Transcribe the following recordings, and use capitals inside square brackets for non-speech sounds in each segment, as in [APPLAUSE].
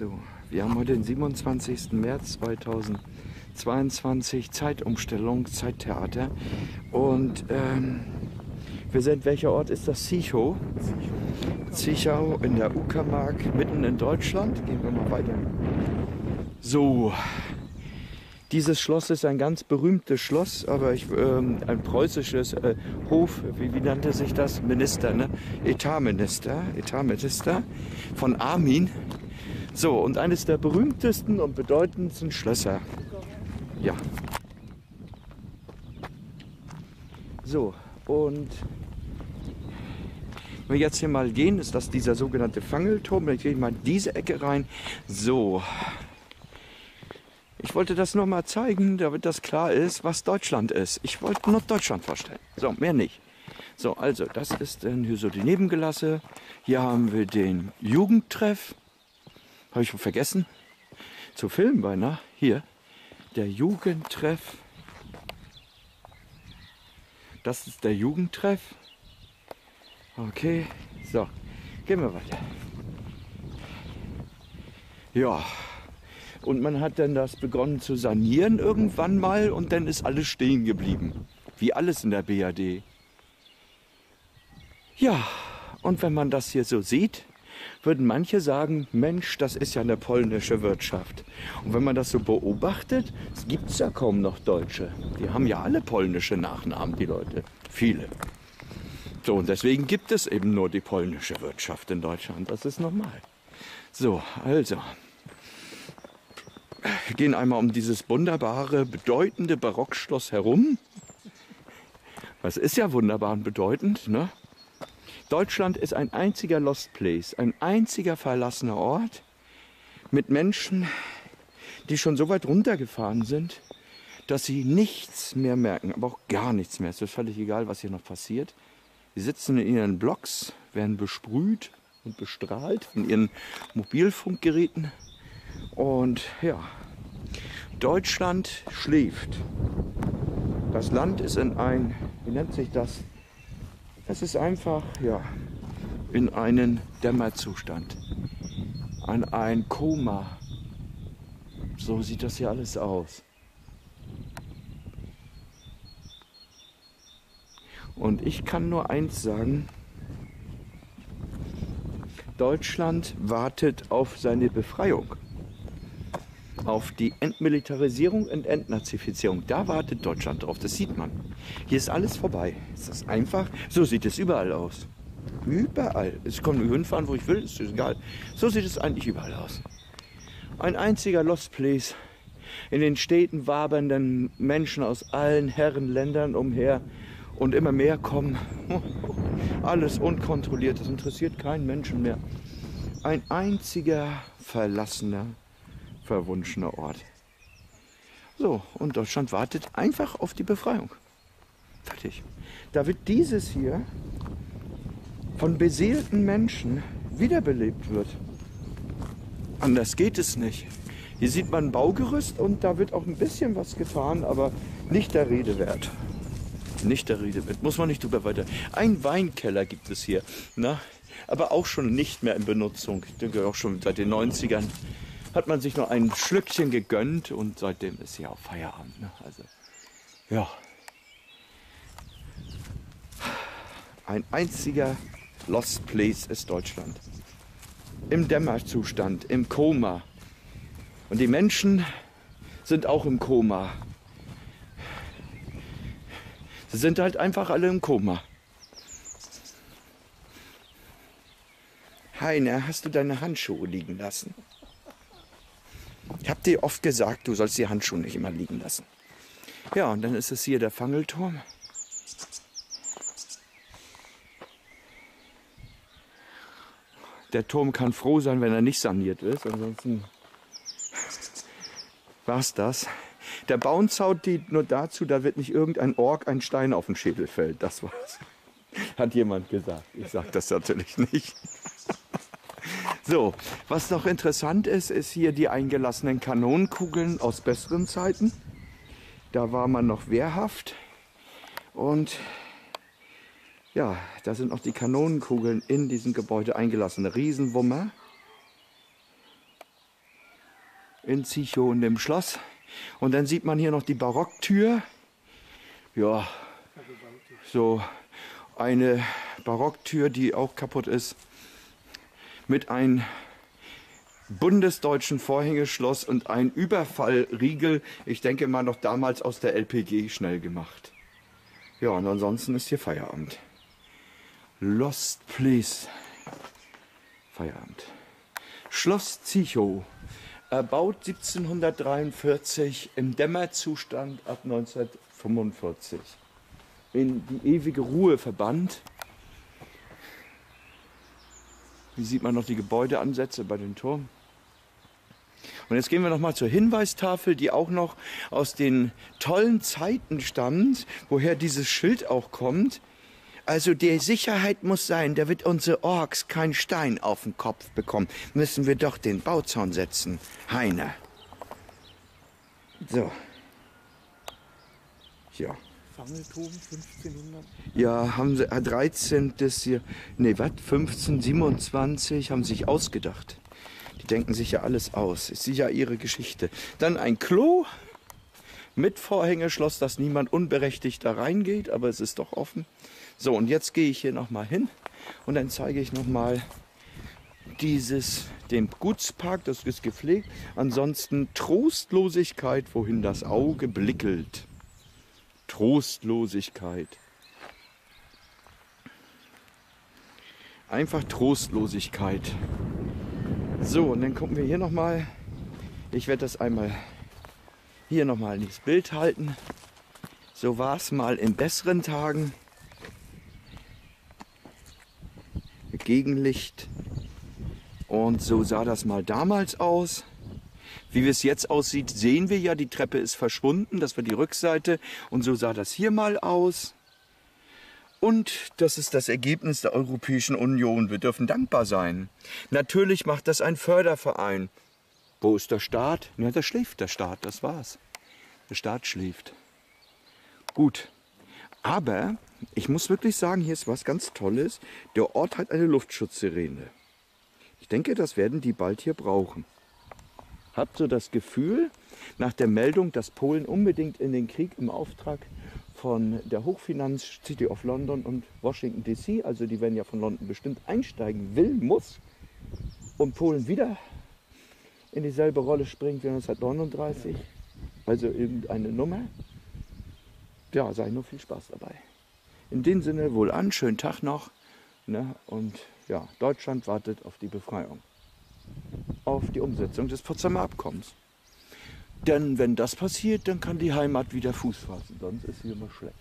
So, wir haben heute den 27. März 2022, Zeitumstellung, Zeittheater. Und ähm, wir sind, welcher Ort ist das? Zichow. Zichau in der Uckermark, mitten in Deutschland. Gehen wir mal weiter. So, dieses Schloss ist ein ganz berühmtes Schloss, aber ich, ähm, ein preußisches äh, Hof, wie, wie, nannte sich das? Minister, ne? Etatminister, Etatminister von Armin. So, und eines der berühmtesten und bedeutendsten Schlösser. Ja. So, und wenn wir jetzt hier mal gehen, ist das dieser sogenannte Fangelturm. Ich gehe mal diese Ecke rein. So. Ich wollte das nur mal zeigen, damit das klar ist, was Deutschland ist. Ich wollte nur Deutschland vorstellen. So, mehr nicht. So, also, das ist dann hier so die Nebengelasse. Hier haben wir den Jugendtreff. Habe ich schon vergessen zu filmen beinahe. Hier, der Jugendtreff. Das ist der Jugendtreff. Okay, so, gehen wir weiter. Ja, und man hat dann das begonnen zu sanieren irgendwann mal und dann ist alles stehen geblieben. Wie alles in der BAD. Ja, und wenn man das hier so sieht, würden manche sagen, Mensch, das ist ja eine polnische Wirtschaft. Und wenn man das so beobachtet, es gibt ja kaum noch Deutsche. Die haben ja alle polnische Nachnamen, die Leute. Viele. So, und deswegen gibt es eben nur die polnische Wirtschaft in Deutschland. Das ist normal. So, also. Wir gehen einmal um dieses wunderbare, bedeutende Barockschloss herum. Was ist ja wunderbar und bedeutend, ne? Deutschland ist ein einziger Lost Place, ein einziger verlassener Ort mit Menschen, die schon so weit runtergefahren sind, dass sie nichts mehr merken, aber auch gar nichts mehr. Es ist völlig egal, was hier noch passiert. Sie sitzen in ihren Blocks, werden besprüht und bestrahlt von ihren Mobilfunkgeräten. Und ja, Deutschland schläft. Das Land ist in ein, wie nennt sich das? Es ist einfach, ja, in einen Dämmerzustand, an ein Koma. So sieht das hier alles aus. Und ich kann nur eins sagen, Deutschland wartet auf seine Befreiung. Auf die Entmilitarisierung und Entnazifizierung. Da wartet Deutschland drauf, das sieht man. Hier ist alles vorbei. Ist das einfach? So sieht es überall aus. Überall. Ich kann hinfahren, wo ich will, ist egal. So sieht es eigentlich überall aus. Ein einziger Lost Place. In den Städten wabernden Menschen aus allen Herrenländern umher und immer mehr kommen. [LAUGHS] Alles unkontrolliert, das interessiert keinen Menschen mehr. Ein einziger verlassener, verwunschener Ort. So, und Deutschland wartet einfach auf die Befreiung. Fertig. Da wird dieses hier von beseelten Menschen wiederbelebt wird. Anders geht es nicht. Hier sieht man ein Baugerüst und da wird auch ein bisschen was getan, aber nicht der Rede wert. Nicht der Rede wert. Muss man nicht drüber weiter. Ein Weinkeller gibt es hier. Na? Aber auch schon nicht mehr in Benutzung. Ich denke auch schon seit den 90ern hat man sich noch ein Schlückchen gegönnt und seitdem ist hier auch Feierabend. Ne? Also, ja. Ein einziger Lost Place ist Deutschland. Im Dämmerzustand, im Koma. Und die Menschen sind auch im Koma. Sie sind halt einfach alle im Koma. Heiner, hast du deine Handschuhe liegen lassen? Ich habe dir oft gesagt, du sollst die Handschuhe nicht immer liegen lassen. Ja, und dann ist es hier der Fangelturm. Der Turm kann froh sein, wenn er nicht saniert ist. Ansonsten war es das. Der Baumzaun dient nur dazu, da wird nicht irgendein Ork ein Stein auf den Schädel fällt. Das war's. Hat jemand gesagt. Ich sage das natürlich nicht. So, was noch interessant ist, ist hier die eingelassenen Kanonenkugeln aus besseren Zeiten. Da war man noch wehrhaft. Und ja, da sind auch die Kanonenkugeln in diesem Gebäude eingelassen. Riesenwummer. in Zichow in dem Schloss. Und dann sieht man hier noch die Barocktür. Ja, so eine Barocktür, die auch kaputt ist. Mit einem bundesdeutschen Vorhängeschloss und ein Überfallriegel. Ich denke mal noch damals aus der LPG schnell gemacht. Ja, und ansonsten ist hier Feierabend. Lost Place. Feierabend. Schloss Zichow. Erbaut 1743 im Dämmerzustand ab 1945. In die ewige Ruhe verbannt. Hier sieht man noch die Gebäudeansätze bei den Turm. Und jetzt gehen wir noch mal zur Hinweistafel, die auch noch aus den tollen Zeiten stammt, woher dieses Schild auch kommt. Also die Sicherheit muss sein, da wird unsere Orks keinen Stein auf den Kopf bekommen. Müssen wir doch den Bauzaun setzen, Heiner. So. Ja. Fangelturm 1500. Ja, haben sie, äh, 13. Das hier, nee, was, 1527 haben sich ausgedacht. Die denken sich ja alles aus. Ist sicher ihre Geschichte. Dann ein Klo mit Vorhängeschloss, dass niemand unberechtigt da reingeht, aber es ist doch offen. So, und jetzt gehe ich hier nochmal hin und dann zeige ich nochmal dieses, den Gutspark, das ist gepflegt. Ansonsten Trostlosigkeit, wohin das Auge blickelt. Trostlosigkeit. Einfach Trostlosigkeit. So, und dann gucken wir hier nochmal. Ich werde das einmal hier nochmal ins Bild halten. So war es mal in besseren Tagen. Gegenlicht. Und so sah das mal damals aus. Wie es jetzt aussieht, sehen wir ja, die Treppe ist verschwunden. Das war die Rückseite. Und so sah das hier mal aus. Und das ist das Ergebnis der Europäischen Union. Wir dürfen dankbar sein. Natürlich macht das ein Förderverein. Wo ist der Staat? Ja, da schläft der Staat, das war's. Der Staat schläft. Gut. Aber ich muss wirklich sagen, hier ist was ganz Tolles. Der Ort hat eine Luftschutzsirene. Ich denke, das werden die bald hier brauchen. Habt so das Gefühl, nach der Meldung, dass Polen unbedingt in den Krieg im Auftrag von der Hochfinanz City of London und Washington DC, also die werden ja von London bestimmt einsteigen will, muss, und Polen wieder in dieselbe Rolle springt wie 1939, also irgendeine Nummer. Ja, ich nur viel Spaß dabei. In dem Sinne wohl an, schönen Tag noch. Ne? Und ja, Deutschland wartet auf die Befreiung, auf die Umsetzung des Potsdamer Abkommens. Denn wenn das passiert, dann kann die Heimat wieder Fuß fassen, sonst ist sie immer schlecht.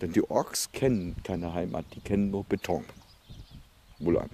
Denn die Orks kennen keine Heimat, die kennen nur Beton. Wohl an.